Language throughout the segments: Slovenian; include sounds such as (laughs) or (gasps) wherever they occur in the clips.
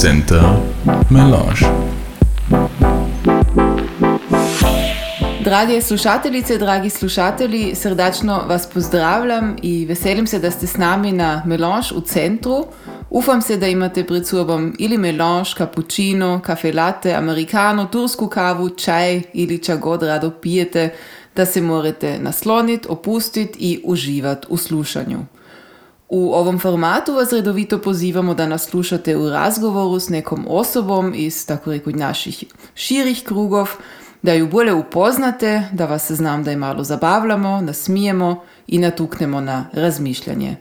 Center Melange. Drage slušateljice, dragi slušatelji, srdačno vas pozdravljam in veselim se, da ste s nami na Melange v centru. Upam se, da imate pred sobom ili melange, cappuccino, kafe latte, americano, tursku kavu, čaj ili ča god rado pijete, da se morate nasloniti, opustiti in uživati v slušanju. V ovom formatu vas redovito pozivamo, da nas slušate v razgovoru s nekom osobom iz tako rekoč naših širih krugov, da ju bolje upoznate, da vas seznam, da je malo zabavljamo, nasmijemo in natuknemo na razmišljanje.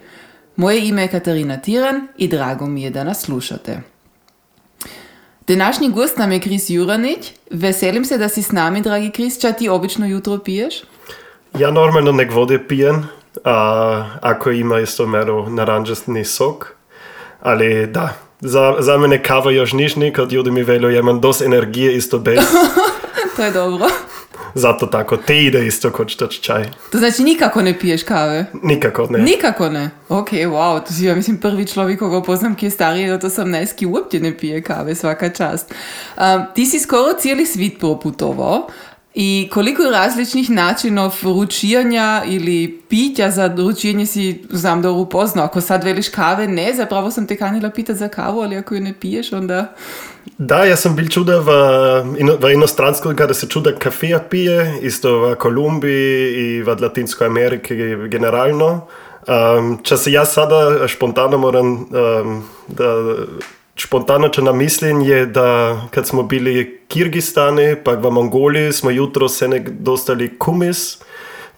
Moje ime je Katarina Tiran i drago mi je da nas slušate. Današnji gost nam je Kris Juranić. Veselim se da si s nami, dragi Kris. Ča ti obično jutro piješ? Ja normalno nek vode pijem, a ako ima isto mero naranđastni sok. Ali da, za, za mene kava još niš nikad, ljudi mi velu, ja imam dos energije isto bez. (laughs) To je dobro. Zato tako, te ide isto kod štač čaj. To znači nikako ne piješ kave? Nikako ne. Nikako ne. Ok, wow, to si ja mislim prvi človek, koga poznam, ki je stariji od 18, ki uopće ne pije kave, svaka čast. Um, ti si skoro cijeli svit proputovao i koliko različnih načinov ručijanja ili pitja za ručijanje si znam da upoznao. Ako sad veliš kave, ne, zapravo sam te kanila pitati za kavu, ali ako ju ne piješ, onda... Da, ja sam bil čuda v, ino, v inostransko, kada se čuda kafeja pije, isto v Kolumbiji i v Latinskoj Ameriki generalno. Um, če se jaz sada spontano moram, um, da spontano če namislim, je da kad smo bili v Kirgistani, pa v Mongoliji, smo jutro se nek dostali kumis,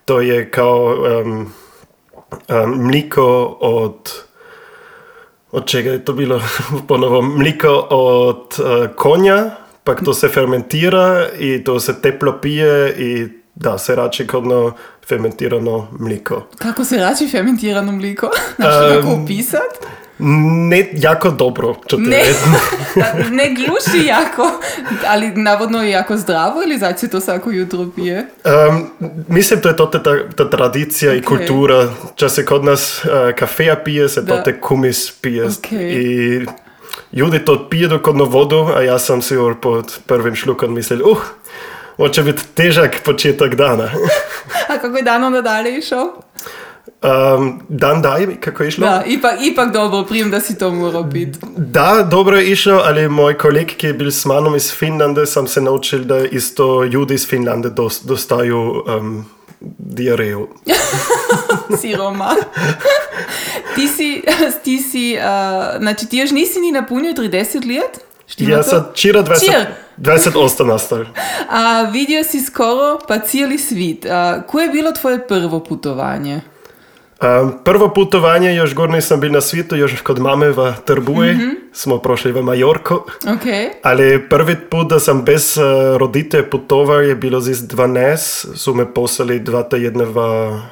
to je kao um, um, mliko od od čega je to bilo (laughs) ponovo mliko od uh, konja, pa to se fermentira i to se teplo pije i da se rači kodno fermentirano mliko. Kako se rači fermentirano mliko? (laughs) Znaš um, kako opisat? Ne jako dobro, če te (laughs) Ne, ne gluši jako, ali navodno je jako zdravo ili znači to svako jutro pije? Um, mislim, to je to ta, ta tradicija okay. i kultura. Če se kod nas uh, kafeja pije, se Da. to te kumis pije. Okay. I ljudi to pije do kodno vodu, a ja sam si pod prvim šlukom mislil, uh, hoće biti težak početak dana. (laughs) A kako je dan onda dalje išao? Um, dan daj, kako je išlo? Da, ipak, ipak dobro, prijem da si to morao biti. Da, dobro je išlo, ali moj koleg, ki je bil s manom iz Finlande, sam se naučil, da isto ljudi iz Finlande dos, dostaju um, diareju. (laughs) Siroma. (laughs) ti si, (laughs) ti si, uh, znači ti još nisi ni napunio 30 let? Štima Ja sam čira 20, Čir. 28 nastal. A vidio si skoro pa cijeli svit. A, koje je bilo tvoje prvo putovanje? Um, prvo putovanje, još gore nisam bil na svijetu, još kod mame v Trbuji, mm -hmm. smo prošli v Majorko. Ok. Ali prvi put, da sam bez uh, roditelja putoval, je bilo zis 12, su me poslali dva tjedna v,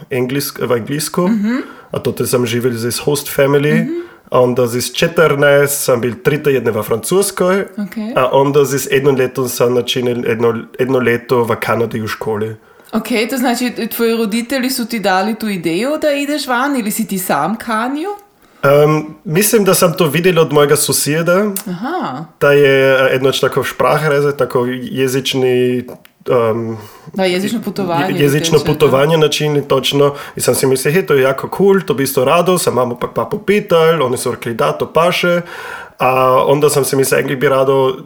Englis, v Anglijsku, mm -hmm. a to te sam živjel zis host family. Mm -hmm. A onda zis 14 sam bil tri tjedne v Francoskoj, Ok. a onda zis jedno leto sam načinil jedno, jedno leto v Kanadi v školi. Ok, to znači tvoji roditelji su ti dali tu ideju da ideš van ili si ti sam kanio? Um, mislim, da sam to videl od mojega susjeda, Aha, da je eh, jedno tako šprahreze, tako jezični um, da jezično putovanje. je, jezično teče, da. putovanje načini točno i sam si mislio, hej, to je jako cool, to bi isto rado, sam mamu pak papu pital, oni su rekli da, to paše, a onda sam si mislio, engli bi rado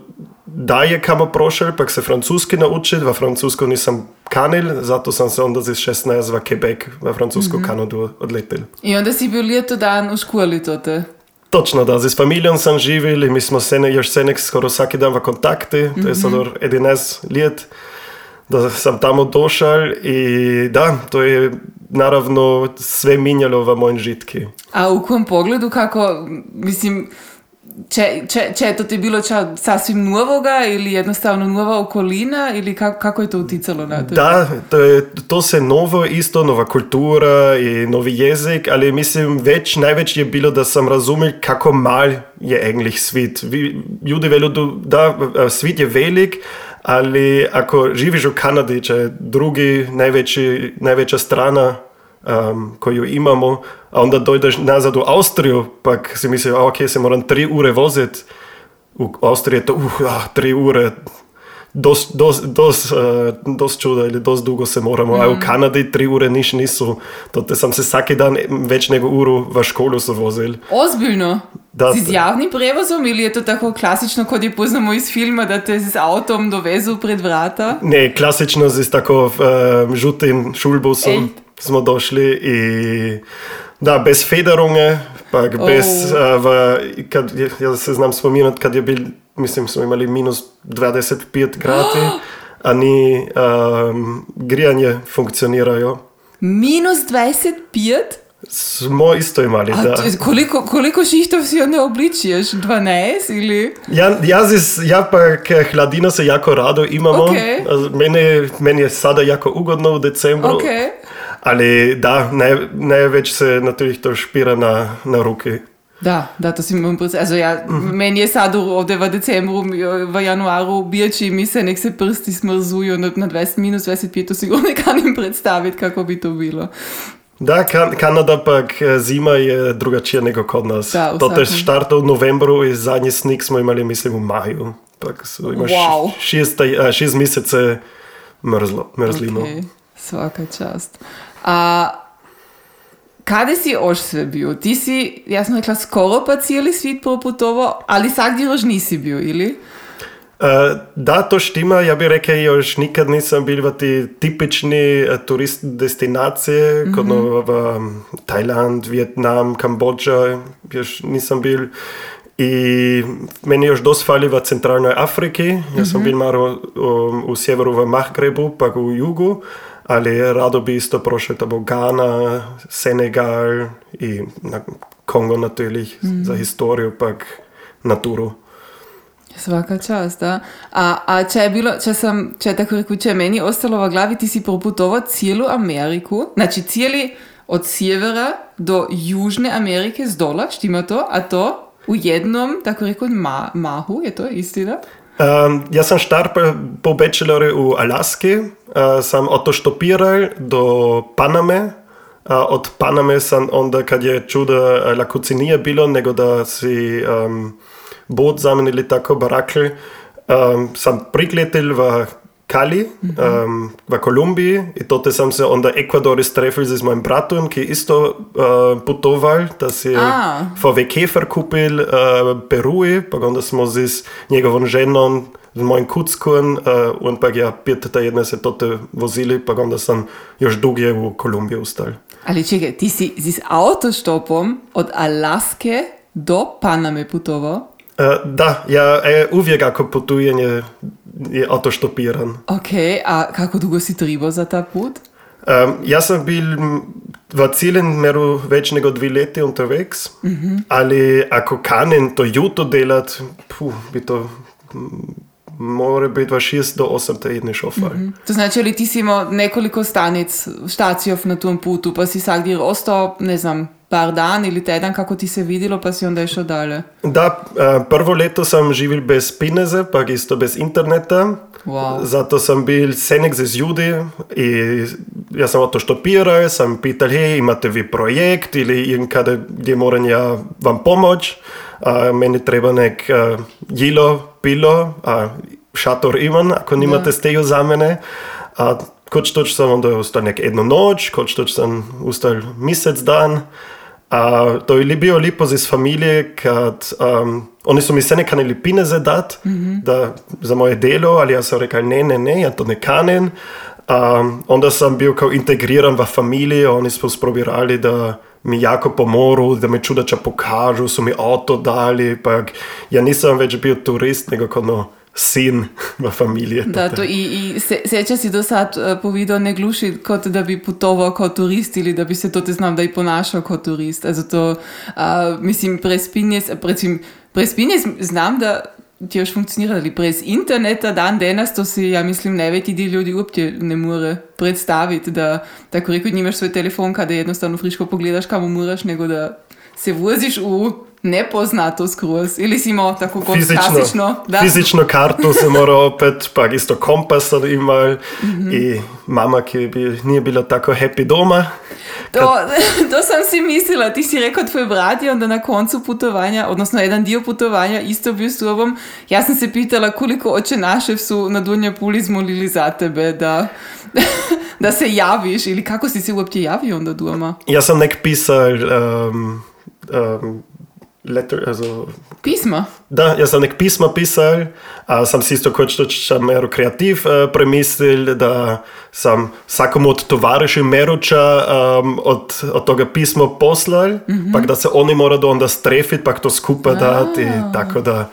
da je kamo prošel, pak se francuski naučit, v Francusku nisam kanil, zato sam se onda z 16 v Quebec, v francusku Mhm. Kanadu odletel. I onda si bil ljeto dan u školi tote. Točno da, z familijom sam živil i mi smo se ne, još se nek skoro svaki dan v kontakti, to je sad 11 let da sam tamo došao i da, to je naravno sve minjalo v mojim žitki. A u kojem pogledu kako, mislim, če, če, če je to ti bilo ča sasvim novoga ili jednostavno nova okolina ili kako, kako je to uticalo na tebe? Da, to, je, to se novo isto, nova kultura i novi jezik, ali mislim već, najveć je bilo da sam razumel kako mal je englih svit. Vi, ljudi velu, da, svit je velik, ali ako živiš u Kanadi, če je drugi najveći, najveća strana um, koju imamo, a onda dojdeš nazad u Austriju, pak si misliš, ok, se moram tri ure vozit v Avstriji je to uh, ah, tri ure. Dost, dost, dost, uh, dost čuda ili dost dugo se moramo, mm. a v Kanadi tri ure niš nisu. Tote sam se vsaki dan več nego uru v školu so vozil. Ozbiljno? Da, Z javnim prevozom ili je to tako klasično, kot je poznamo iz filma, da te z avtom dovezu pred vrata? Ne, klasično z tako uh, žutim šulbusom Ej. Smo došli i da, bez federunge, pa bez, Oh. uh, v, kad, je- ja se znam spominati, kad je bil, mislim, smo imeli minus 25 gradi, (gasps) a ni um, grijanje funkcionirajo. Minus 25? Smo isto imali, A, da. koliko, koliko šihtov si onda obličuješ? 12 ili? Ja, jaz iz, ja pa hladino se jako rado imamo. Okay. Meni, meni je sada jako ugodno v decembru. Ok. Ali da, naj, največ se natürlich to špira na, na ruki. Da, da, to si imam predstavljati. Also, ja, meni je sad ovdje v decembru, v januaru bječi mi se nek se prsti smrzuju na 20 minus 25, to sigurno (laughs) ne kanim predstaviti, kako bi to bilo. Da, kan, Kanada pa zima je drugačija nego kod nas. Da, to vsakem. štartao v novembru i zadnji snik smo imali, mislim, v maju. Pak so, imaš Wow. šest, a, šest mesece mrzlo, mrzlino. Okay. Svaka čast. A, Kade si još sve bio? Ti si, ja sam rekla, skoro pa cijeli svit proputovao, ali sad još nisi bio, ili? Uh, da, to štima. Ja bih rekao, još nikad nisam bil v ti tipični uh, turist destinacije, mm -hmm. kot no, v um, Tajland, Vietnam, Kambodža, još nisam bil. I meni još dosta fali v centralnoj Afriki. Ja sam bil malo um, u sjeveru v Mahgrebu, pa u jugu. Ali rado bi isto prošao tamo Ghana, Senegal i na Kongo natürlich za historiju, pak naturu. Svaka čast, da. A, a če je bilo, če sem, če tako rekel, če je meni ostalo v glavi, ti si proputovao cijelu Ameriku, znači cijeli od sjevera do Južne Amerike z dola, štima to, a to u jednom, tako rekel, ma, mahu, je to istina? Um, jaz sem štar po, bachelorju v Alaski, uh, sem otoštopiral do Paname. Uh, od Paname sem onda, kad je čudo, uh, lakuci nije bilo, nego da si um, tako barakl, um, sem prikletel v Kali, um, v Kolumbiji i tote sam se onda Ekvador strefil z mojim bratom, ki je isto uh, putoval, da si je A. VW Käfer kupil uh, Peruji, pa onda smo z njegovom ženom, z mojim kuckom, uh, on pa ja, pet tedne se tote vozili, pa onda sam još dugje u Kolumbiji ustal. Ali čekaj, ti si z avtoštopom od Alaske do Paname putovao? Uh, da, ja e, uvijek ako putujem je, je autoštopiran. Ok, a kako dugo si tribo za ta put? Um, jaz sem bil v ciljem meru več nego dve leti unterwegs, mm -hmm. ali ako kanem to juto delati, puh, bi to m, mora biti v 6 do 8 tedni šofar. Mm -hmm. To znači, ali ti si imao nekoliko stanic, štacijov na tom putu, pa si vsak dir ostao, ne znam, par dan ili teden, kako ti se videlo, pa si onda išao dalje. Da, uh, prvo leto sem živel brez pineze, pa isto brez interneta. Wow. Zato sem bil senek z ljudi in jaz sem to štopiral, sem pital, hej, imate vi projekt ali inkade, gdje moram ja vam pomoč, uh, meni treba nek uh, jilo, pilo, a šator imam, ako nimate Da. stejo za mene. A kot toč sem onda ustal nek eno noč, kot toč sem ustal mesec dan. Je li bilo lepo iz familije, kad um, oni so mi se ne kanili pineze dati mm -hmm. da, za moje delo, ali jaz sem rekel, ne, ne, ne, ja to ne kanem. Um, onda sem bil kao integriran v familijo, oni so sprobirali, da mi jako pomoru, da me čudača pokažu, so mi avto dali, pa ja nisem več bil turist, nego kot no, sin v familiji. Da, to i, i se, seća si do sad uh, povedal, ne gluši kot da bi putovao kao turist ili da bi se to te znam da i ponašao kao turist. Also to, uh, mislim, prespinje, recim, prespinje znam da ti još funkcionira, ali brez interneta dan danas to si, ja mislim, najveći ljudi uopće ne more predstaviti, da tako rekoč nimaš svoj telefon kada jednostavno friško pogledaš kamo moraš, nego da se voziš u nepoznato skroz ili si imao tako kot Fizično, klasično. Da. fizično kartu sem moral opet, pa isto kompas sem imel Mhm. in mama, ki bi, nije bila tako happy doma. To, (laughs) to sam si mislila, ti si rekao tvoj brat je onda na koncu putovanja, odnosno jedan dio putovanja isto bio s tobom. Ja sam se pitala koliko oče našev su na Dunja Puli zmolili za tebe da, (laughs) da se javiš ili kako si se uopće javio onda doma? Ja sam nek pisal um, um, letter, also Pisma? Da, jaz sem nek pisma pisal, a sem si isto kot še mero kreativ uh, premislil, da sem vsakomu od tovarišev Meruča um, od, od tega pisma poslal, mm -hmm. pa da se oni morajo onda strefiti, pa to skupaj dati, tako da,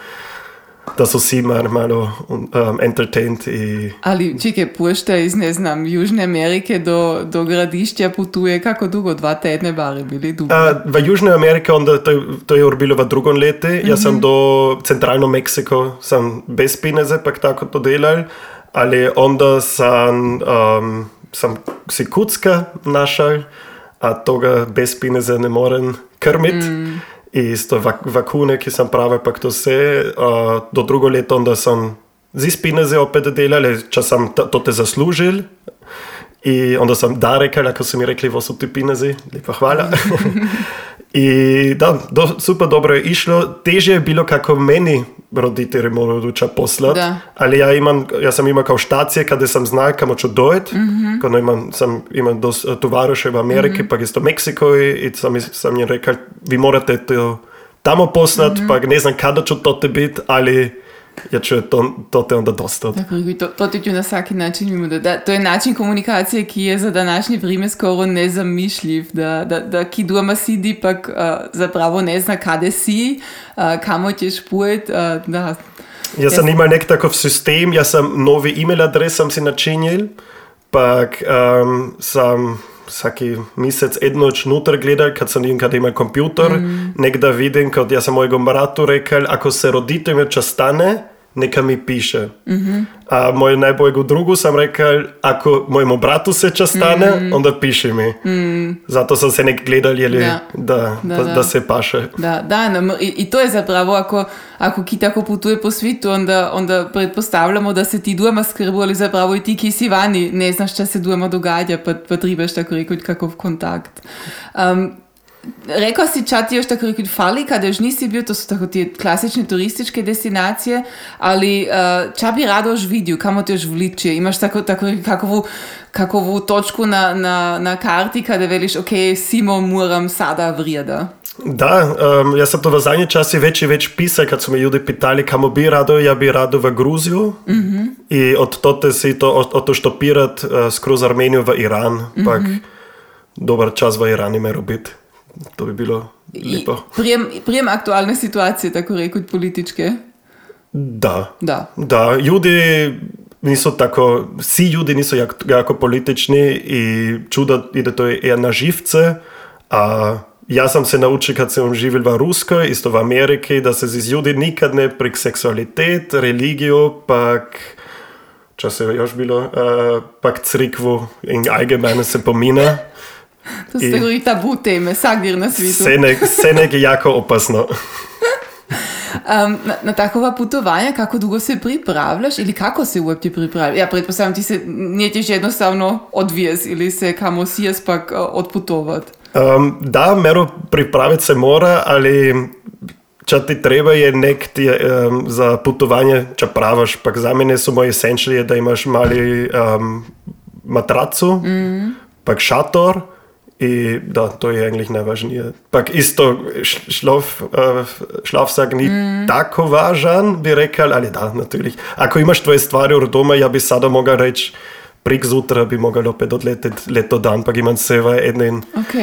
da so vsi mar, malo um, entertained. I, Ali čekaj, pošta iz, ne znam, Južne Amerike do, do gradišća putuje kako dugo? Dva tedne bare bili dugo. A, v Južni Ameriki, onda, to, je- to je bilo v drugem letu, mm -hmm. jaz sem do centralno Meksiko, sem brez pineze, pa tako to delal, ali onda sem, um, sem si kucka našel, a toga brez pineze ne morem krmiti. Mm. Isto vak vakune, ki sem prave, pa to vse. Uh, do drugo leto, onda sem z pineze opet delal, če sem to te zaslužil. I onda sam da rekao, ako su mi rekli, ovo su ti pinezi, lijepa hvala. (laughs) I da, do, super dobro je išlo. Teže je bilo kako meni roditelji moraju odluča poslat. Da. Ali ja imam, ja sam imao kao štacije kada sam znao kamo ću dojet. Mm -hmm. Kada imam, sam imam dos tovaroše u Ameriki, mm -hmm. pa isto Meksiko i, i sam, sam im rekao, vi morate to tamo poslat, mm -hmm. pa ne znam kada ću to te bit, ali ja ću to, to te onda dostat. Tako, to, to ti ću na svaki način mimo da, da, to je način komunikacije, ki je za današnje vrijeme skoro nezamišljiv, da, da, da ki doma sidi, pak uh, zapravo ne zna kade si, uh, kamo ćeš pujet, uh, da. Ja sam imao nek takav sistem, ja sam novi e-mail adres sam si načinil, pak um, sam svaki mesec eno noč noter gledal, kad sam in kad imam kompjuter, mm. nek da vidim, kad ja sam mojemu bratu rekel, ako se roditelj čas stane, neka mi piše. Mm -hmm. A moj najboljegu drugu sam rekel, ako mojemu bratu se čas stane, mm. onda piši mi. Mm. Zato sam se nek gledal, jeli, Da. da, da, Da, da, da. se paše. Da, da, nam- i, i to je zapravo, ako, ako ki tako putuje po svitu, onda, onda pretpostavljamo da se ti doma skrbu, ali zapravo i ti, ki si vani, ne znaš, šta se doma događa, pa, pa tribaš tako rekoč kakov kontakt. Um, Rekao si ča ti još tako rekoč fali, još nisi bio, to su tako ti klasične turističke destinacije, ali uh, ča bi rado još vidio, kamo te još vliče, imaš tako, tako kakovu, kakovu točku na, na, na karti kada veliš, ok, simo moram sada vrijeda. Da, um, jaz sem to v zadnji časi več in več pisal, kad so me ljudje pitali, kamo bi rado, ja bi rado v Gruzijo. Mm -hmm. In od tote si to otoštopirati uh, skozi Armenijo v Iran, mm -hmm. pak dober čas v Iran ima biti. To bi bilo lepo. prijem, prijem aktualne situacije, tako rekoč političke. Da. Da. Da, ljudi niso tako, vsi ljudi niso jako, jako politični i čudo ide to je na živce. A ja sam se naučil, kad sam živio v Ruskoj, isto v Ameriki, da se z ljudi nikad ne prek seksualitet, religiju, pak, če se je još bilo, uh, pak crikvu in allgemeine se pomina. To su I- tako i tabu teme, sagdje na svitu. Se nek, se nek je jako opasno. Um, na, na takova putovanja, kako dugo se pripravljaš ili kako se uopće pripravljaš? Ja pretpostavljam ti se nije ćeš jednostavno odvijez ili se kamo sijes pak uh, odputovat. Um, da, mero pripraviti se mora, ali če ti treba je nek ti, um, za putovanje, če pravaš, pa za mene so moje essential, da imaš mali um, matracu, mm. pa šator. I da, to je eigentlich najvažnije. Pak isto šlof, uh, šlafsak ni mm. tako važan, bi rekel, ali da, natürlich. Ako imaš tvoje stvari od doma, ja bi sada mogel reči, prik zutra bi mogel opet odleteti leto dan, pa imam se v enem Ok.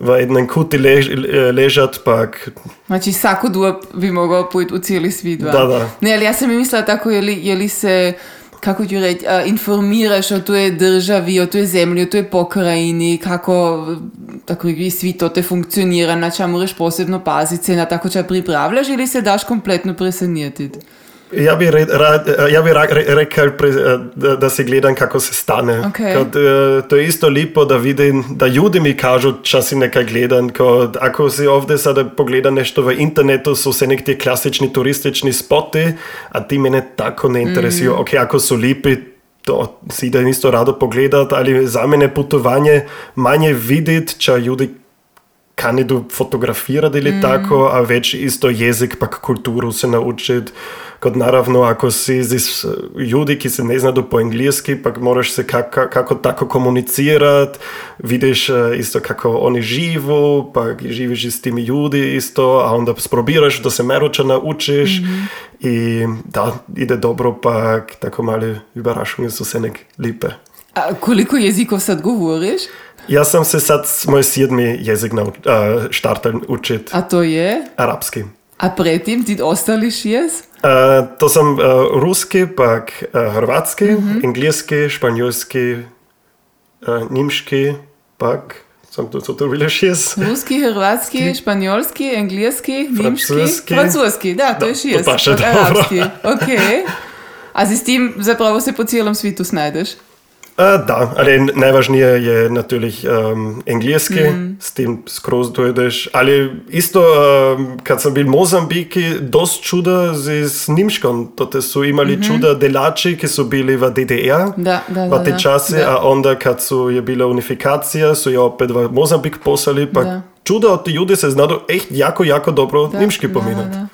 v enem kuti lež, ležati, pak Znači svako duo bi mogao pojeti u cijeli svijet. va? Da, da. Ne, ali ja sam i mislila tako, je li, je li se, kako ću reći, informiraš o toj državi, o toj zemlji, o toj pokrajini, kako tako i svi to te funkcionira, na čemu moraš posebno paziti se, na tako ča pripravljaš ili se daš kompletno presenjetiti? Ja bi, re, ra, ja bi ra, re, rekel, pre, da, da si gledam, kako se stane. Okay. Kot, uh, to je isto lepo, da vidim, da ljudi mi kažu, če si nekaj gledam. Kot, ako si ovdje sada pogleda nešto v internetu, so se neki klasični turistični spoti, a ti mene tako ne interesuju. Mm. Okay, ako so lepi, to si da isto rado pogledati, ali za mene potovanje manje videti, če ljudi kan idu fotografirati ili mm. tako, a već isto jezik, pak kulturu se naučiti. Kot naravno, ako si z ljudi, ki se ne znajo po angliški, pa moraš se kako, kako tako komunicirati, vidiš isto kako oni živo, pa živiš s temi ljudi isto, a onda sprobiraš, da se meroče naučiš mm -hmm. i da ide dobro, pa tako mali überrašenje so se nek lipe. A koliko jezikov sad govoriš? Jaz sem se sad moj sedmi jezik uh, štartal učiti. A to je? Arabski. A predtem ti ostali šest? Uh, to sem uh, ruski, pa uh, hrvatski, mm -hmm. angliški, španjolski, uh, nemški, pa sem to tudi videl šest. Ruski, hrvatski, Ki? španjolski, angliški, nemški, Francoski. francoski. Da, to Da, je to šest. pa še arabski. Okay. A si s tem zapravo se po celem svetu snajdeš? Uh, da, ali najvažnije je natürlich um, angliški, mm. s tem skroz dojdeš. Ali isto, um, kad sem bil v Mozambiki, dost čuda z, z nemškom. Tote so imeli mm -hmm. čuda delači, ki so bili v DDR. Da, da, v da, te da. čase, Da. a onda kad so je bila unifikacija, so jo opet v Mozambik poslali, pa Da. čuda od ljudi se znado echt jako, jako dobro Da, nemški da, pominati. da, da.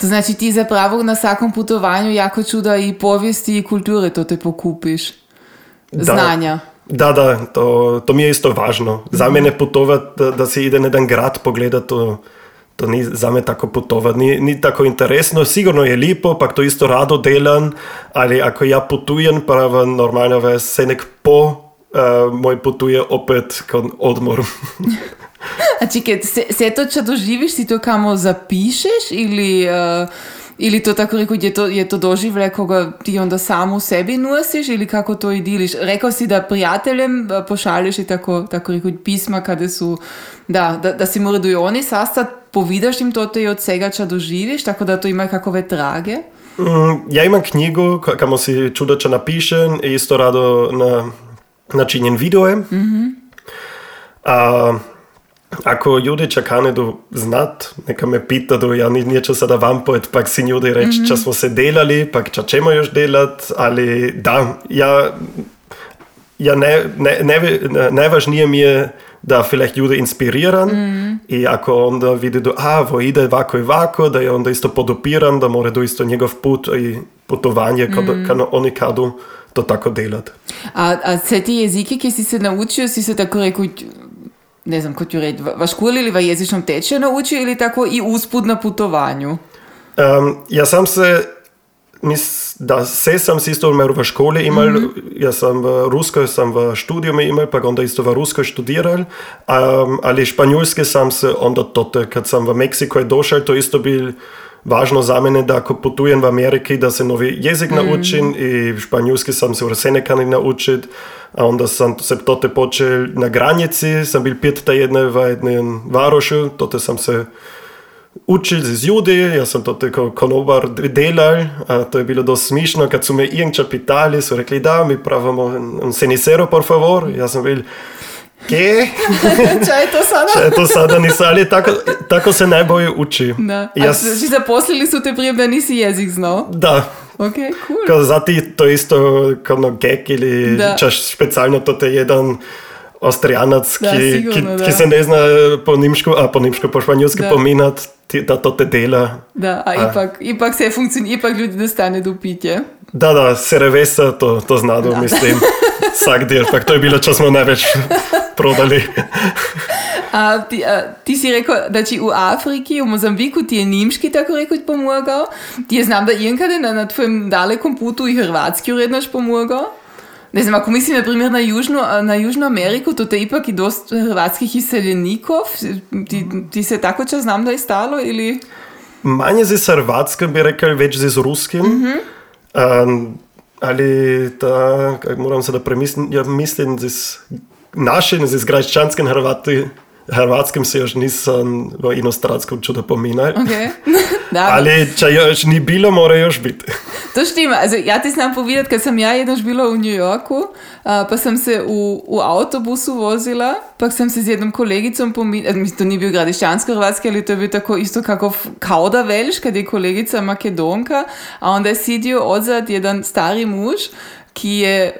To znači ti zapravo na svakom putovanju jako čuda i povijesti i kulture to te pokupiš. Znanja. Da, da, to, to mi je isto važno. Za mene potovati, da, da si ide jedan grad pogledati, to, to ni za me tako potovati, ni, ni tako interesno. Sigurno je lepo, pa to isto rado delam, ali ako ja putujem, pa normalno ves se nek po uh, moj potuje opet kot odmor. (laughs) A čekaj, se, se to, če doživiš, si to kamo zapišeš ili, uh, ili to tako rekel, je to, je to doživlje, ko ga ti onda sam u sebi nosiš ili kako to idiliš? Rekao si da prijateljem uh, pošalješ i tako, tako rekel, pisma kada su, da, da, da si moraju i oni sastat, povidaš im to i od svega če doživiš, tako da to ima kakove trage? Mm, ja imam knjigu, ka- kamo si napišem, i isto rado na, načinjen videoje. A, ako ljudi čakanedu znat, neka me pita, da ja ni neće sada vam pojet, pak si ljudi reći, mm -hmm. smo se delali, pak ča ćemo još delat, ali da, ja, ja ne, ne, ne, ne, najvažnije mi je da vielleicht ljude inspiriram i ako onda vidi da a, vo ide vako i vako, da je onda isto podupiram, da mora do isto njegov put i putovanje, kad, kad oni kadu to tako delat. A, a sve ti jezike, ki si se naučio, si se tako rekel, ne znam, kot ću reći, v v školi ili v jezičnom tečaju naučio ili tako i usput na putovanju? Um, ja sam se, mis, da se sam se isto imel v školi imal, mm -hmm. ja sam v ruskoj sam v študiju imel, pa onda isto v ruskoj študiral, um, ali španjolski sam se onda tote, kad sam v Meksiko je došel, to isto bil važno za mene, da ako putujem v Ameriki, da se novi jezik mm. naučim i španjolski sam se vse nekaj naučiti, a onda sam se tote počel na granici, sam bil pet tjedne v jednem varošu, tote sam se učil z ljudi, jaz sem to tako konobar delal, a to je bilo dosti smišno, kad su me inče pitali, su rekli da, mi pravimo un cenicero, por favor, jaz sem bil, kje? (laughs) Če je to sada? E, to sada nisam, ali tako, tako se najbolje uči. Da. A Jaz, si zaposlili su te prije da nisi jezik znao? da, Ok, cool. Kao zati to isto kao no gek ili Da. čaš specijalno to te jedan Austrijanac, Da, ki, ki, sigurno, da. ki se ne zna po nemšku, a po nemšku, po španjolski Da. pominat, ti- da to te dela. Da, a, ipak, ipak se funkcionira, ipak ljudi dostane do pitje. Da, da, Cerevesa to, to znado, da, mislim. (laughs) Vsak del, tak to je bilo, če smo največ prodali. A ti, a, ti si rekel, da či v Afriki, v Mozambiku ti je nemški tako rekoč pomagal. Ti je znam, da inkade na, na tvojem dalekom putu i hrvatski urednoš pomagal. Ne znam, ako mislim na primjer na Južnu, na Južnu Ameriku, to te ipak i dost hrvatskih iseljenikov. Ti, ti se tako čas znam da je stalo ili... Manje z Hrvatskim bi rekel, več z Ruskim. Mm -hmm. um, ali ta, kak moram se da premislim, ja mislim, z našim, z građanskim Hrvati, Hrvatskim se još nisam v inostranskom čuda pominal. Okay. (laughs) Da, Ali če još ni bilo, mora još biti. To štima. Also, ja ti znam povedati, kad sam ja jednož bila u New Yorku, a, pa sam se u, u autobusu vozila, pa sam se s jednom kolegicom pominjala, mislim, to nije bio gradišćansko-hrvatski, ali to je bio tako isto kako kao da veliš, kad je kolegica makedonka, a onda je sidio odzad jedan stari muž, ki je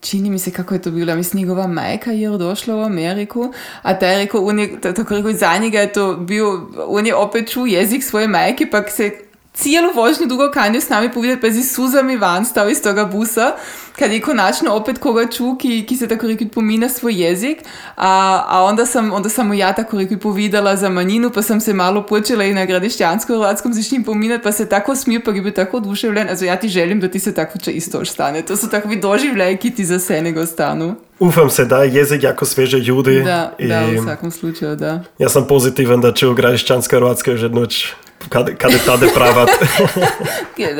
čini mi se kako je to bilo, mislim njegova majka je došla u Ameriku, a taj je on je, tako rekao, za njega je to bio, on je opet čuo jezik svoje majke, pa se cijelu vožnju dugo kanio s nami povedati, pa je z suzami van stal iz toga busa, kad je konačno opet koga ču, ki, ki se tako rekoč pomina svoj jezik, a, a onda sam, onda sam mu ja tako rekoč povedala za manjinu, pa sam se malo počela i na gradišćansko-hrvatskom se s njim pominati, pa se tako smio, pa je bil tako oduševljen, also ja ti želim da ti se tako če isto stane. To su takvi doživljaji, ki ti za se nego stanu. Ufam se da je jezik jako sveže ljudi. Da, i da, u svakom slučaju, da. Ja sam pozitivan da će u Gradišćanska Hrvatska još jednoć kad je tade pravat.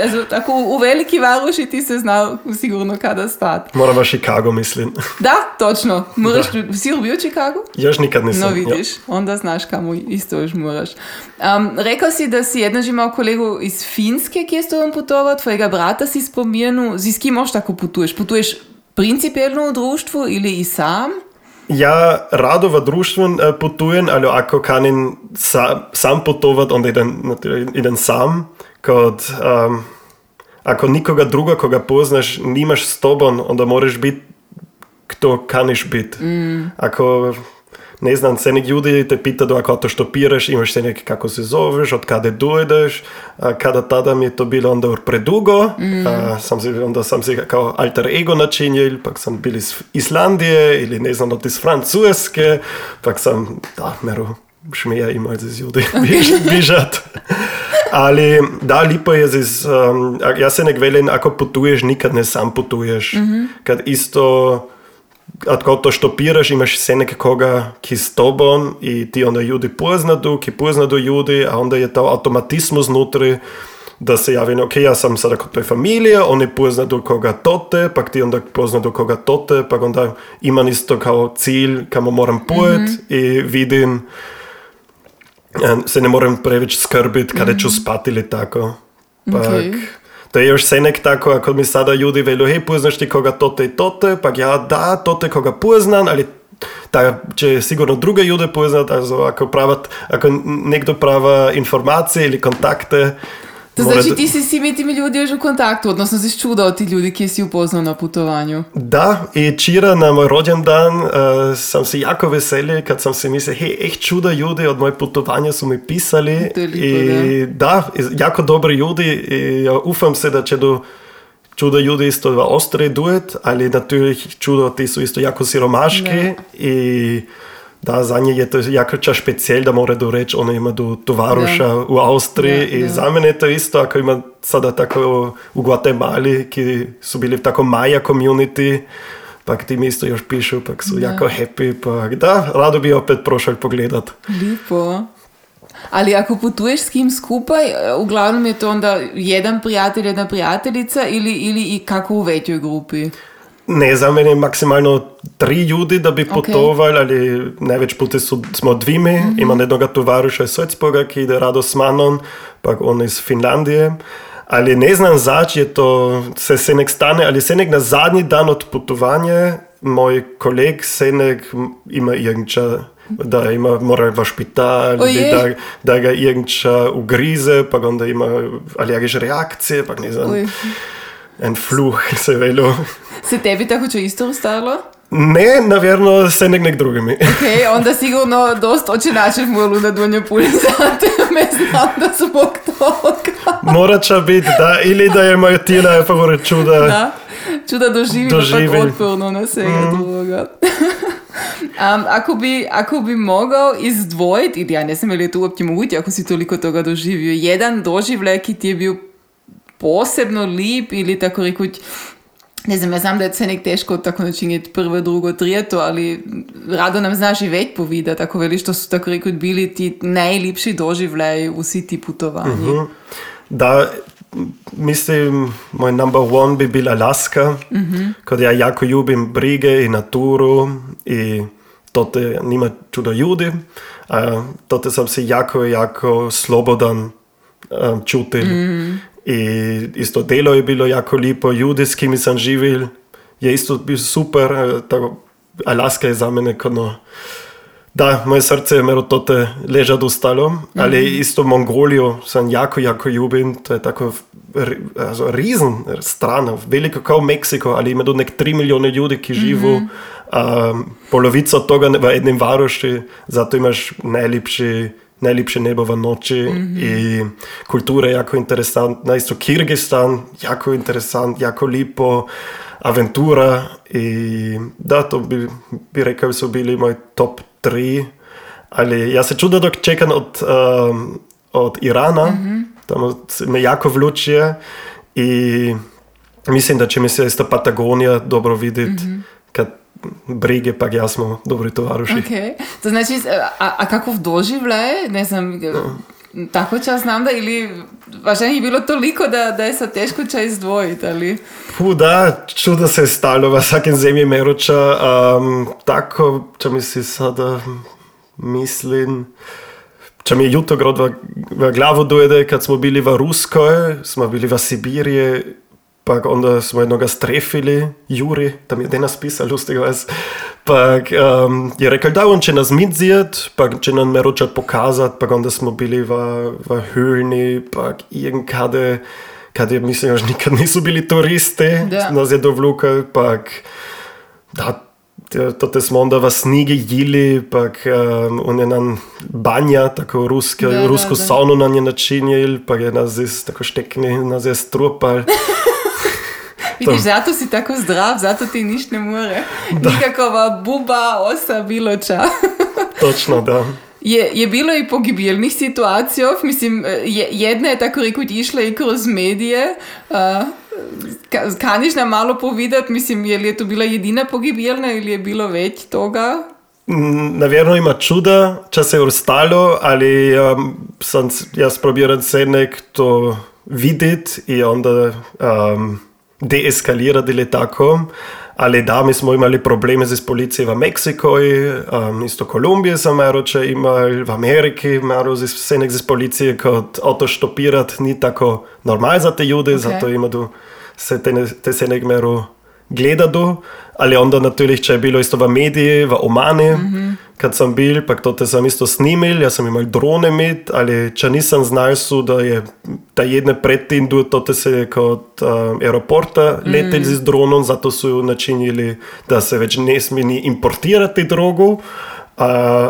Also, (laughs) tako u veliki varuši ti se znao sigurno kada stat. Moram baš Chicago, mislim. Da, točno. Moraš, si bio u Chicagu? Još nikad nisam. No vidiš, onda znaš kamo isto još moraš. Um, rekao si da si jednaž imao kolegu iz Finske, ki je s tobom putovao, tvojega brata si spomenu, z kim još tako putuješ? Putuješ principijelno u društvu ili i sam? Ja rado v društvu eh, potujem, ali ako kanim sa, sam potovat, onda idem, idem sam. Kod, um, ako nikoga druga koga poznaš nimaš s tobom, onda moraš biti kto kaniš biti. Mm. Ako ne znam, se nek ljudi te pita do ako to štopiraš, imaš se nek kako se zoveš, od kada dojdeš, a kada tada mi je to bilo onda predugo, Mm. a, sam si, onda sam si kao alter ego načinil, pak sam bil iz Islandije ili ne znam, od iz Francuske, pak sam, da, meru šmija imao iz ljudi (laughs) biž- bižat. Ali da, lipo je z, um, ja se nek velim, ako putuješ, nikad ne sam putuješ. Kad isto ako to štopiraš, imaš se nekoga, ki s tobom i ti onda ljudi poznadu, ki poznadu ljudi, a onda je to automatizmu znutri, da se javi, ok, ja sam sada kod tvoje familije, oni poznadu koga tote, pak ti onda poznadu koga tote, pak onda imam isto kao cilj kamo moram pojet i vidim, e, se ne moram previše skrbiti kada ću spati ili tako. Pak, Okej. To je još senek tako, ako mi sada ljudi velu, hej, poznaš ti koga tote i tote, pak ja da, tote koga poznam, ali ta će sigurno druge ljude poznat, also ako pravat, ako nekdo prava informacije ili kontakte, To mora znači da- ti si s svimi timi ljudi još u kontaktu, odnosno si čudao ti ljudi ki si upoznao na putovanju. Da, i čira na moj rođendan uh, sam se jako veselio kad sam se mislio, hej, echt čuda ljudi od moje putovanja su mi pisali. To je lipo, I da, i jako dobri ljudi i ja ufam se da će do čuda ljudi isto v Austriji duet, ali natürlich čudo ti su isto jako siromaški i da, za nje je to jako ča špecijel da mora do reći, ona ima do tovaruša Da. u Austriji Da, i da. za mene je to isto, ako ima sada tako u Guatemali, ki su bili v tako Maja community, pak ti mi isto još pišu, pak su jako happy, pak da, rado bi opet prošel pogledat. Lipo. Ali ako putuješ s kim skupaj, uglavnom je to onda jedan prijatelj, jedna prijateljica ili, ili i kako u većoj grupi? Ne, za mene je maksimalno tri ljudi da bi potovali, ali največ puti su, smo dvimi. Imam jednoga tovaruša iz Sojcboga, ki ide rado s manom, pak on iz Finlandije. Ali ne znam zač je to, se se nek stane, ali se nek na zadnji dan od putovanja, moj koleg se nek ima irgendča, da ima, mora v špital, da, da ga irgendča ugrize, pa onda ima alergične reakcije, pa ne znam, Oj. En fluh (laughs) se velo. Se tebi tako će isto ostalo? Ne, naverno se nek nek drugimi. (laughs) Ok, onda sigurno dosta oče način moju da donjo puli (laughs) za tebe, znam da zbog toga. Mora će biti, da, ili da je moj tina favorit čuda. Da, čuda doživi, Doživi. pa otporno na svega drugoga. Um, ako, bi, ako bi mogao izdvojiti, ja ne znam je li to uopće moguće ako si toliko toga doživio, jedan doživljaj ki ti je bio posebno lip ili tako rekuć, ne znam, ja znam da je se nek teško tako načiniti prvo, drugo, trijeto, ali rado nam znaš i već povidati, ako veli što su tako rekuć bili ti najlipši doživljaj u svi ti putovanji. Da, mislim, moj number one bi bil Alaska, kod ja jako ljubim brige i naturu i tote nima čudo ljudi, a tote sam se jako, jako slobodan um, čutili. Mm. In isto delo je bilo jako lepo, ljudi, s kimi sem živel, je isto bil super. eh, Tako, Alaska je za mene kot no. Da, moje srce je imelo tote ležati ostalo, mm -hmm. ali isto Mongolijo sem jako, jako ljubim, to je tako also, rizen stran, veliko kot Meksiko, ali ima tudi nek 3 milijone ljudi, ki živijo, mm -hmm. um, polovico tega v enem varoši, zato imaš najlepši. Najlepše nebo v noči mm -hmm. in kultura je jako interesantna. Isto Kyrgyzstan, jako interesant, jako lepo, aventura. In da, to bi, bi rekel, so bili moji top tri. Ali jaz se čudim, dok čakam od, um, od Irana, mm -hmm. tam se me jako vlučuje. In mislim, da če mi se isto Patagonija dobro videti, mm -hmm. Brige, pa jaz smo dobri tovariši. Okay. To znači, a, a kako doživljaje, ne znam, tako čas znam da ili vaša je bilo toliko da, da je sa teško čas izdvojiti, ali? Puh, da, čudo se je stalo v vsakem zemlji meroča. Um, tako, če mi si sada mislim, če mi je jutro grad v, v glavo dojde, kad smo bili v Ruskoj, smo bili v Sibiriji, pa onda smo jednoga strefili, Juri, tam je denas pisal, lustig vas. Pa um, je rekel, da on će nas mitzijat, pa će nam meroča pokazat, pa onda smo bili v, v Höhlni, pa irgendkade, kad je, mislim, još nikad nisu bili turisti, Da. nas je dovlukal, pa da, to te smo onda v snigi jili, pa um, on je nam banja, tako ruske, Da, da, rusku da. saunu nam je načinil, pa je nas iz, tako štekni, nas je strupal. (laughs) Vidiš, zato si tako zdrav, zato ti nič ne more. Nikakova buba, osa, bilo ča. Točno, da. Je, je bilo i pogibilnih situacij, mislim, je, jedna je tako rekoč išla i kroz medije. Uh, ka, kaniš nam malo povedati, mislim, je li je to bila jedina pogibilna ili je bilo več toga? Mm, Naverno ima čuda, če se je ostalo, ali um, sem jaz probiral se nek to videti in onda um, deeskalirati ali tako. Ali da, mi smo imeli probleme z policijo v Meksiku, um, isto Kolumbije sem meroče imel, v Ameriki z vse nek z policije, kot auto štopirati ni tako normalno za te ljude, okay. zato ima tu se te, te se nek mero gledado, ali onda natürlich, če je bilo isto v mediji, v Omani, mm -hmm. kad sem bil, pa to te sem isto snimil, jaz sem imel drone med, ali če nisem znal, su, da je ta jedne predtem, do to te se je kot um, aeroporta leteli mm. z dronom, zato so jo načinili, da se več ne sme ni importirati drogo, a,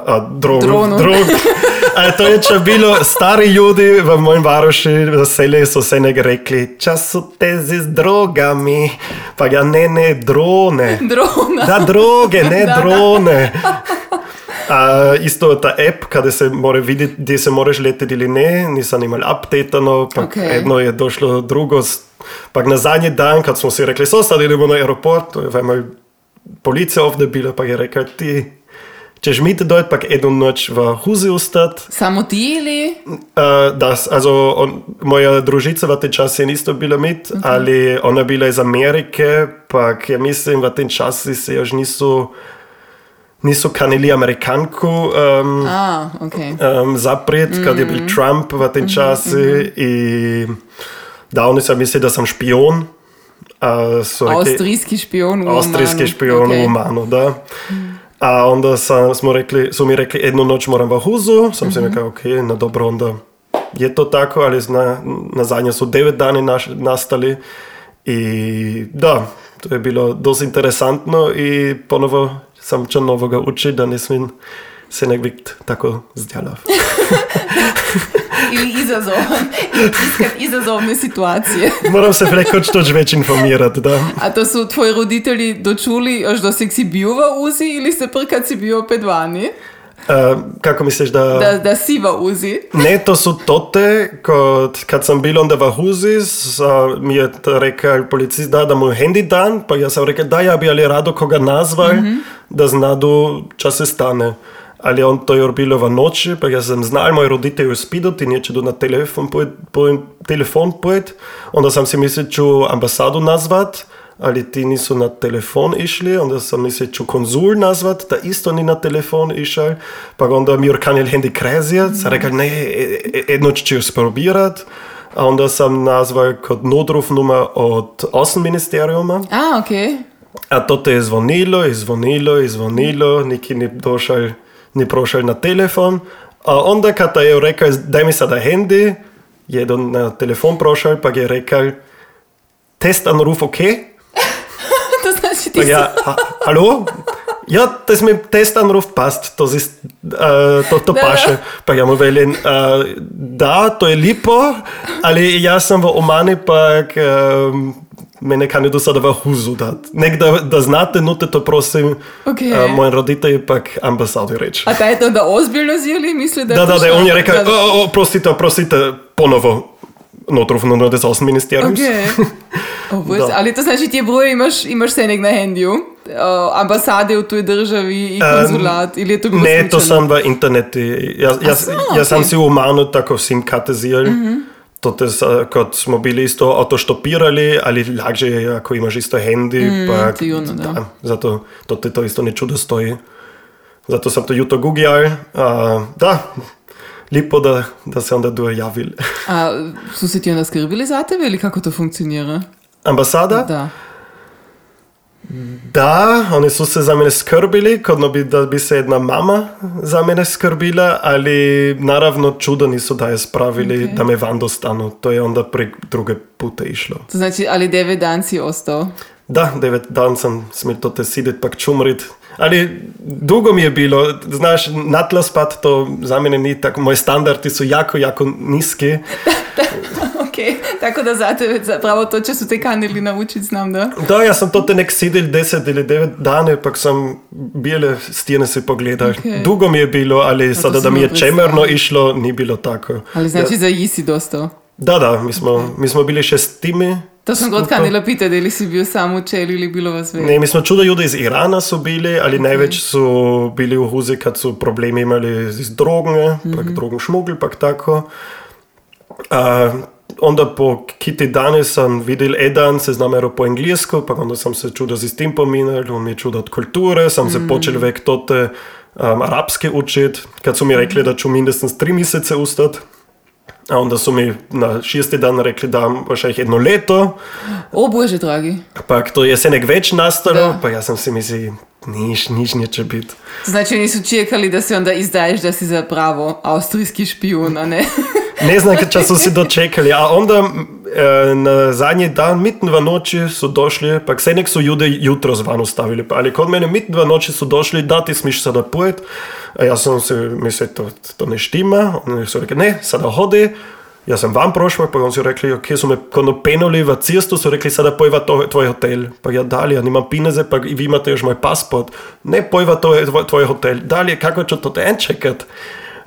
a drog, Dronov. drog, A to je, če bilo stari ljudi v mojem varoši, veseli so se nekaj rekli, čas so te z drogami, pa ja ne, ne, drone. Drona. Da, droge, ne (laughs) Da, da. drone. A, isto ta app, kada se mora videti, gdje se moraš leteti ili ne, nisam imel updatano, pa Ok. okay. jedno je došlo drugo. Pa na zadnji dan, kad smo si rekli, so sad idemo na aeroport, je vajmo policija ovdje bila, pa je rekla, ti ćeš mi dojti, pa jednu noć v huzi ostat. Samo ti ili? Uh, da, also on, moja družica v tem času je isto bila mit, okay. ali ona bila iz Amerike, pa ja mislim, v tem času se još niso, niso kanili Amerikanku um, A, ok. um, zapret, mm. kad je bil Trump v tem času. In da, oni so mislili, da sem špion. Uh, so Avstrijski špion v Avstrijski špion Ok. v Omanu, da. A onda sam, smo rekli, su mi rekli, jednu noć moram v huzu, sam si rekao, ok, na dobro, onda je to tako, ali na, na zadnje su devet dani naš, nastali. I da, to je bilo dosta interesantno i ponovo sam čo novoga uči, da ne smijem se nek biti tako zdjelav. (laughs) Ili izazovan. Iskat izazovne situacije. Moram se prekoč toč več informirati, da. A to su tvoji roditelji dočuli, još dok si bio v uzi ili ste prvi kad si bio opet vani? Uh, kako misliš, da... Da, da si v uzi? Ne, to su tote, kot, kad sam bil onda v huzi, sa, mi je rekel policist, da, da mu hendi dan, pa ja sam rekel, da ja bi ali rado koga nazval, mm -hmm. da znadu ča se stane. Ali on to je bilo v noči, pa ja sam znal, moj roditelj je spidot in neće do na telefon pojet, po, telefon pojet, onda sam si mislil, ću ambasadu nazvat, ali ti nisu na telefon išli, onda sam mislio ću konzul nazvat, da isto ni na telefon išao, pa onda mi orkanil hendi krezijat, mm. rekao ne, e, e, jedno ću sprobirat, a onda sam nazvao kod Nodruf numa od osam ministerijuma. A, ok. A to te je zvonilo, i zvonilo, i zvonilo, niki ni došao, ni prošao na telefon. A onda kada je rekao, daj mi sada hendi, jedan na telefon prošao, pa je rekao, test anruf ok? (laughs) to znači ti Pa ja, hallo? Ja, das mit dem Testanruf passt, das ist, äh, to, to Da, paše. Pa ja mu velim, äh, da, to je lipo, ali ja sam v Omani pak, äh, mene kan do sada v huzu dat. Nek da, da znate, nute to prosim, Ok. äh, moj roditelj pak ambasadu reč. A taj je to da ozbiljno zjeli, misli da je Da, da, da, on je rekao, Da, o, o, prostite, prostite, ponovo. Notruf, no, no, das Außenministerium. Ok. (laughs) O, bože, Da. ali to znači ti je broj, imaš, imaš se nek na handiju, uh, ambasade v tuji državi i konzulat, ili je to bilo Ne, to slučajno? sam v internetu. Jaz, jaz, so, jaz sem ok. si v Omanu tako sim katezijal. Mm -hmm. To te, kot smo bili isto autoštopirali, ali lažje je, ako imaš isto handy. Mm, pa, sigurno, da. Zato to te to isto ne čudo stoji. Zato sam to jutro googjal. Uh, da, lepo, da, da se onda duje javil. A su se ti onda skrbili za tebe ili kako to funkcionira? Ambasada? Da. Da, oni su se za mene skrbili, kot no bi, da bi se jedna mama za mene skrbila, ali naravno čudo nisu da je spravili Ok. da me van dostanu. To je onda prek druge pute išlo. To znači, ali devet dan si ostao? Da, devet dan sam smel to te sidet pak čumrit. Ali dugo mi je bilo, znaš, na tla spat to za mene ni tako, moji standardi su jako, jako niski. (laughs) ok, (laughs) tako da za tebe zapravo to će su te kanili naučiti, znam da. Da, ja sam to te nek sedel deset ili devet dane, pak sam bijele stijene se pogledal. Ok. Dugo mi je bilo, ali sada si da mi je čemerno išlo, ni bilo tako. Ali znači za i si dostao. Da, da, mi smo, mi smo bili šestimi. To sam god skupaj. kanila pitati, ili si bio sam u čeli ili bilo vas več. Ne, mi smo čudo ljudi iz Irana su bili, ali največ su bili u huzi kad su problemi imali z drogen, pak drogen šmugl, pak tako. A, onda po kiti dane sam videl Edan, se znameral po anglijesko, pa onda sam se čudo z tim pominal, on mi je čudo od kulture, sam se počel vek tote um, arabske učit, kad su mi rekli da ću mindestens tri mjesece ustat. A onda su mi na šesti dan rekli da wahrscheinlich jedno leto, O bože, dragi. pa to je se nek več nastalo, Da. pa ja sam si mislil, niš, niš neće biti. To znači nisu čekali da se onda izdaješ da si zapravo austrijski špijun, a ne? (laughs) Ne znam, če so si dočekali. A onda e, na zadnji dan, mitten v noči so došli, pa vse nek so jude jutro zvano stavili. Pa, ali kot mene, mitten v noči so došli, da ti smiš sada pojet. A ja sam si mislil, to, to ne štima. Oni so rekli, ne, sada hodi. Ja sam vam prošel, pa so rekli, ok, so me kono penuli v cestu, so rekli, sada pojva to, tvoj hotel. Pa ja, dalje, nimam pineze, pa vi imate još moj pasport. Ne, pojva to tvoj, tvoj hotel. Dalje, kako ću to ten čekat?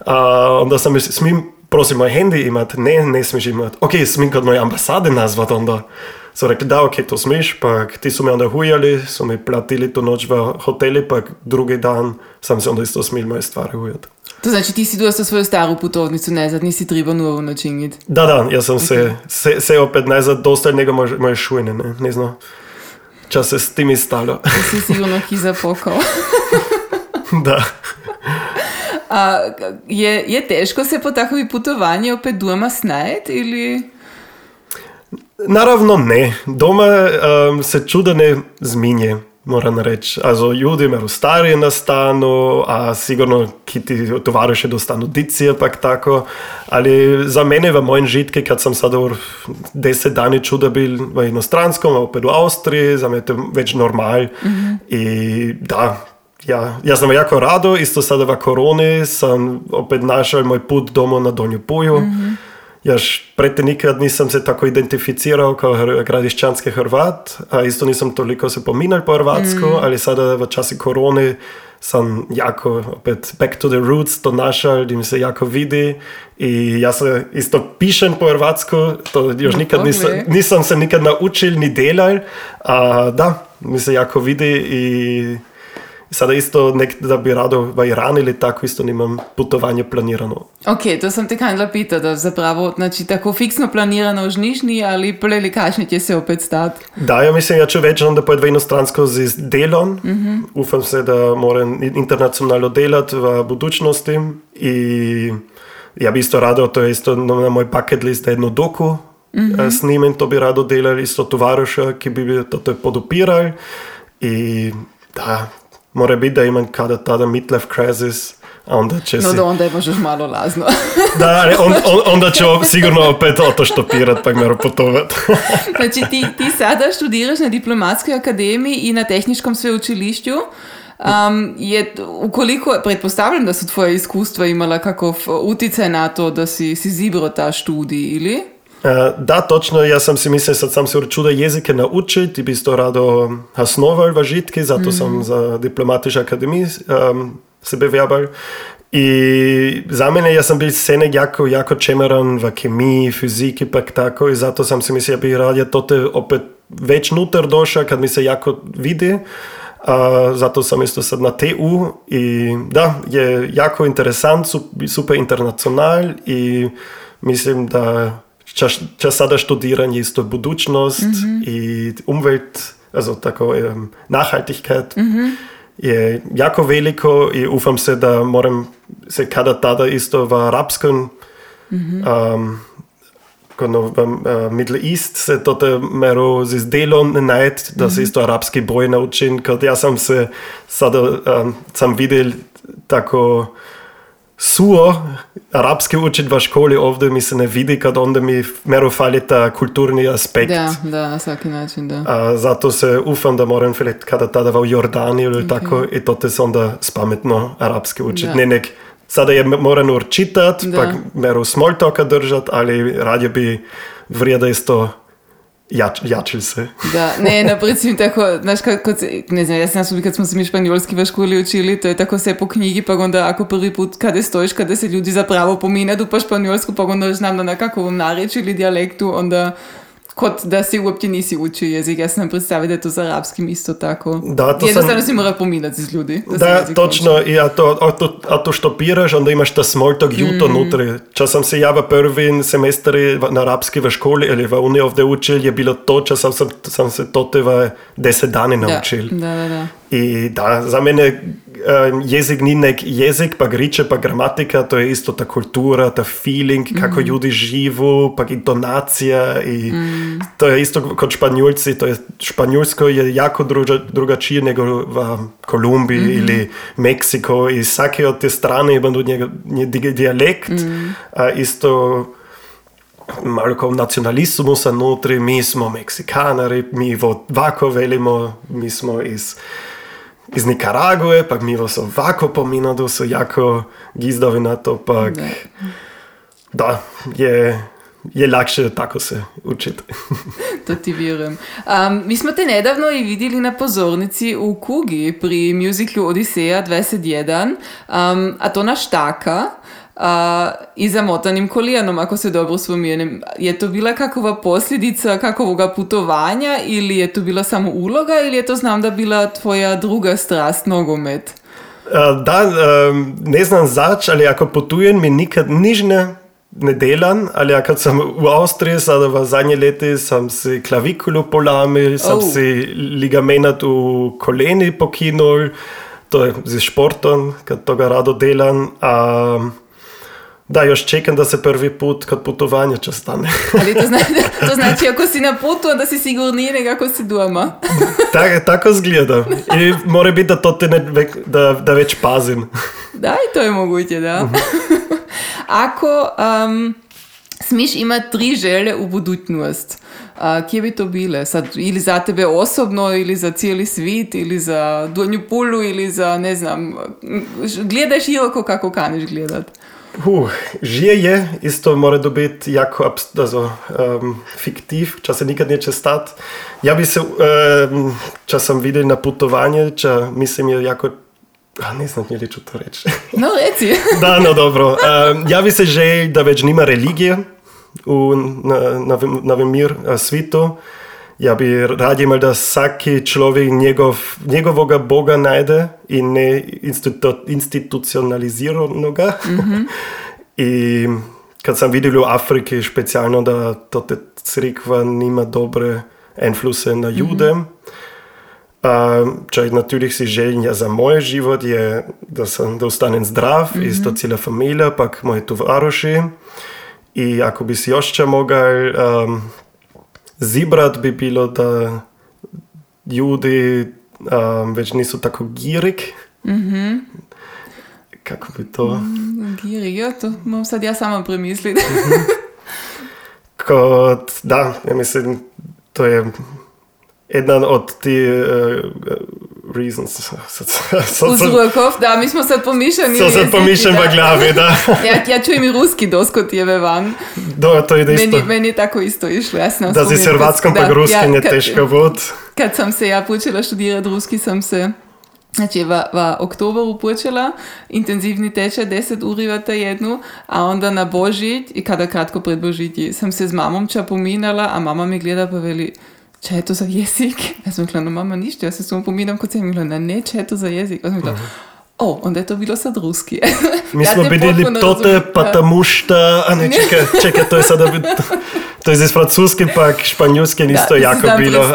A onda sam mislil, smim, prosim, moj handy imat? Ne, ne smiješ imat. Ok, smim kod moje ambasade nazvat onda. So rekli, da, ok, to smiješ, pa ti su me onda hujali, su mi platili tu noć v hoteli, pa drugi dan sam se onda isto smil moje stvari hujat. To znači ti si dosta svoju staru putovnicu nazad, nisi treba novu načiniti. Da, da, ja sam se, se, se opet nazad dostal nego moje, moje šujne, ne, ne znam. Čas se s tim stalo. Ti si sigurno ki zapokal. (laughs) da. A je, je teško se po takovi putovanji opet doma snajeti ili... Naravno ne. Doma um, se čudo ne zminje, moram reći. Also, ljudi meru starije nastanu, a sigurno ki ti tovariše dostanu dicije, pak tako. Ali za mene v mojem žitke, kad sam sada ur deset dani čuda bil v inostranskom, opet u Austriji, za mene je to već normal. I da, ja, ja sam jako rado, isto sada v koroni sam opet našao moj put domo na Donju Puju. Jaš prete nikad nisam se tako identificirao kao hr- gradišćanski Hrvat, a isto nisam toliko se pominal po Hrvatsku, ali sada v časi korone sam jako opet back to the roots to našao, gdje mi se jako vidi i ja se isto pišem po Hrvatsku, to još nikad nisam, Poglej. nisam se nikad naučil ni delal, a da, mi se jako vidi i Sada isto nek da bi rado v Iran ili tako isto nimam putovanje planirano. Ok, to sem te kanjla pitati, da zapravo znači, tako fiksno planirano už niš ni ali pleli kašni će se opet stati. Da, ja mislim, ja ću već onda pojet v inostransko z delom. Mm -hmm. Ufam se da moram internacionalno delat v budućnosti i ja bi isto rado, to je isto na moj bucket list, da jedno doku mm -hmm. snimem, to bi rado delali, isto tovaruša, ki bi to podupiral. I da, mora biti da imam kada tada midlife crisis, onda No si... da onda je možeš malo lazno. Da, (laughs) ali on, on, onda će sigurno opet oto štopirat, pa mero putovat. (laughs) Znači ti, ti sada študiraš na diplomatskoj akademiji i na tehničkom sveučilišću. Um, je, ukoliko, pretpostavljam da su tvoje iskustva imala kakov utjecaj na to da si, si zibro ta študij, ili? E, Da, točno, ja sam si mislio, sad sam se čuda jezike naučit i bi isto rado hasnoval v žitki, zato sam za diplomatičku akademiju um, se bewerbal. I za mene, ja sam bil senek jako, jako čemeran v kemiji, fiziki, pak tako, i zato sam si mislio, ja bi radije tote opet već nutar došao, kad mi se jako vidi. A, zato sam isto sad na TU i da, je jako interesant, sup- super internacional i mislim da čas, čas sada študiranje isto budućnost i umwelt, also tako um, nachhaltigkeit je jako veliko i ufam se da moram se kada tada isto v arabskom um, Kono v uh, Middle East se toto mero z delom najti, da se isto arabski boj naučim, ker ja sam se sada um, sam videl tako suo arabski učit v školi ovdje mi se ne vidi, kad onda mi mero fali ta kulturni aspekt. Da, da, na svaki način, da. A, zato se ufam da moram vielleicht kada tada v Jordaniju ili tako i to se onda spametno arapski učit. Da. Ne nek, sada je moram nur čitat, Da. pa mero small talka držat, ali radije bi vrijeda isto jač, jačil se. Da, ne, na predvsem tako, znaš, kad, se- ne znam, jaz sam kad smo se mi španjolski v školi učili, to je tako vse po knjigi, pa onda ako prvi put kada stojiš, kada se ljudi zapravo pominadu pa španjolsku, pa onda znam da na kakovom narečju ili dijalektu, onda kot da si uopće nisi učio jezik. Jaz sam predstavio da je to z arabskim isto tako. Da, to Jednostavno sam- si mora pominati z ljudi. Da, jezik točno, i a to, a to, a to štopiraš, onda imaš ta small talk juto Mm. nutri. Če sem se ja v prvim semestri na arabski v školi ali v uniji ovdje učil, je bilo to, če sem, se- sem se tote v deset dani Da, naučil. da, da, da. I da, za mene um, jezik ni nek jezik, pa griče, pa gramatika, to je isto ta kultura, ta feeling, kako ljudi živu, pa intonacija. I To je isto kot španjolci, to je španjolsko je jako druga, drugačije nego v Kolumbiji ili Meksiko i svake od te strane ima njega nje di- dijalekt. A isto malo kao nacionalizmusa notri, mi smo Meksikanari, mi ovako velimo, mi smo iz iz Nikarague, pa mi vas ovako pominadu su jako gizdovi na to, pa Da. da, je, je lakše tako se učiti. (laughs) To ti vjerujem. Um, mi smo te nedavno i vidjeli na pozornici u Kugi pri muziklu Odiseja 21, um, a to na štaka uh, i zamotanim kolijanom, ako se dobro spomijenem. Je to bila kakova posljedica kakovoga putovanja ili je to bila samo uloga ili je to znam da bila tvoja druga strast, nogomet? Uh, da, um, ne znam zač, ali ako potujem, mi nikad nič ne, ne delam, ali ja, kad sam u Austriji, sada v zadnje leti, sam si klavikulu polamil, sam Oh. si ligamenat u koleni pokinul, to je z športom, kad toga rado delam. A, da, još čekam da se prvi put kod putovanja će stane. (laughs) Ali to znači, (laughs) to znači ako si na putu, onda si sigurniji nego ako si doma. (laughs) tak, tako zgleda. I mora biti da to te ne, da, da već pazim. Da, i to je moguće, da. Ako um, smiš imati tri želje u budućnost, a, kje bi to bile? Sad, ili za tebe osobno, ili za cijeli svit, ili za donju pulu, ili za, ne znam, gledaj široko kako kaniš gledat. Uh, žije je, isto mora dobiti jako also, um, fiktiv, če se nikad neće stat. Ja bi se, um, če sam videl na putovanje, če mislim je jako, a ne znam, ali ću to reći. No, reci. (laughs) da, no dobro. Um, ja bi se želj, da već nima religije u na, na, na mir a, svitu. Ja bi rad imel, da vsaki človek njegov, njegovega Boga najde in ne institu, institucionaliziranega. Mm -hmm. (laughs) in kad sem videl v Afriki, specialno, da to crkva nima dobre influence na jude. Mm -hmm. Um, če natürlich si želim ja, za moj život, je, da, sem, da ostanem zdrav, mm -hmm. isto cela familija, pa moji tovaroši. In ako bi si još mogel um, zbrati, bi bilo, da ljudi um, več niso tako girig. Mm -hmm. Kako bi to? Mm, girig, ja, to moram sad ja samo premisliti. mm -hmm. Kot, da, ja mislim, to je eden od tih uh, reasons. Vzrokov, da, mi smo sad pomišljeni. So sad pomišljeni v glavi, da. (laughs) ja, ja čujem i ruski dosko tijeve van. Do, to ide isto. Meni, meni tako isto išlo, ja sam Da si s hrvatskom pa ruskim ja, je teško bod. Kad sam se ja počela študirati ruski, sam se Znači, v, v oktobru počela intenzivni tečaj 10 ur v tednu, a onda na Božiť, i kada kratko pred Božitji, sam se z mamom ča pominala, a mama mi gleda pa veli, če je to za jezik? (laughs) Ja sam rekla, no mama ništa, ja se samo pominam kod sem rekla, ne, če je to za jezik? Ja sam rekla, o, onda je to bilo sad ruski. (laughs) Mi smo videli tote, pa tamo šta, a ne, čekaj, (laughs) čekaj, to je sada, to je iz francuski, pa španjolski isto jako bilo.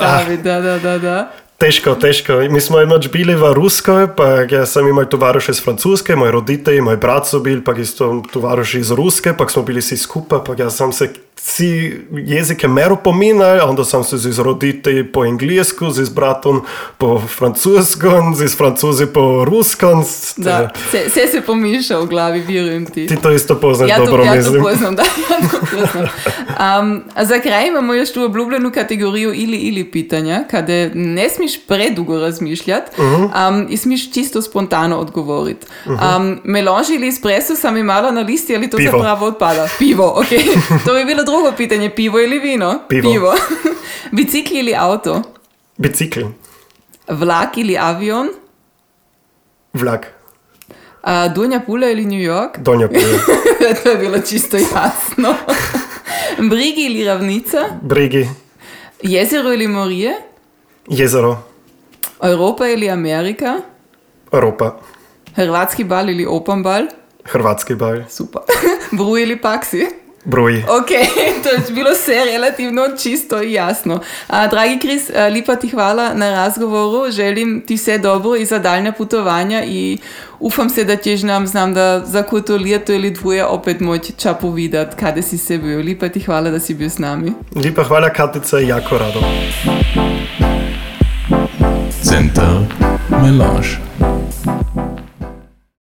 Da, da, da, da. Težko, težko. Mi smo enoč bili v Ruskoj, pa ja sem imel tovariše iz Francuske, moji roditelji, moj brat so bili, pa isto tovariši iz Ruske, pa smo bili vsi skupaj, pa ja sem se vsi jezike mero pominjal, onda sem se z roditelji po angliško, z bratom po francosko, z francozi po rusko. Da, vse se pomiša v glavi, verujem ti. Ti to isto poznaš ja, dobro, ja, mislim. Ja, to poznam, (laughs) da, ja, to poznam. Um, za kraj imamo još tu obljubljenu kategorijo ili ili pitanja, kada ne smiješ predugo razmišljati uh -huh. um, in smiješ čisto spontano odgovoriti. Uh -huh. um, melange ili espresso sam imala na listi, ali to Pivo. se pravo odpada? Pivo, ok. (laughs) to bi bilo drugo pitanje, pivo ili vino? Pivo. Pivo. (laughs) Bicikli ili avto? Bicikl, Vlak ili avion? vlak, Uh, Donja Pula ili New York? donja puje, (laughs) to je bilo čisto jasno. (laughs) Brigi ili ravnica? bregi, Jezero ili morje? jezero, Evropa ili Amerika? Evropa, Hrvatski bal ili open bal? hrvatski bal, Super. Bruj ili paksi? Broj. Ok, (laughs) to je bilo vse relativno čisto in jasno. A, dragi Kris, lepa ti hvala na razgovoru. Želim ti vse dobro in za daljne potovanja in upam se, da ćeš nam znam da za koto leto ili dvoje opet moći ča povedati, kada si se bil. Lepa ti hvala, da si bil s nami. Lepa hvala, Katica, jako rado. Center Melange.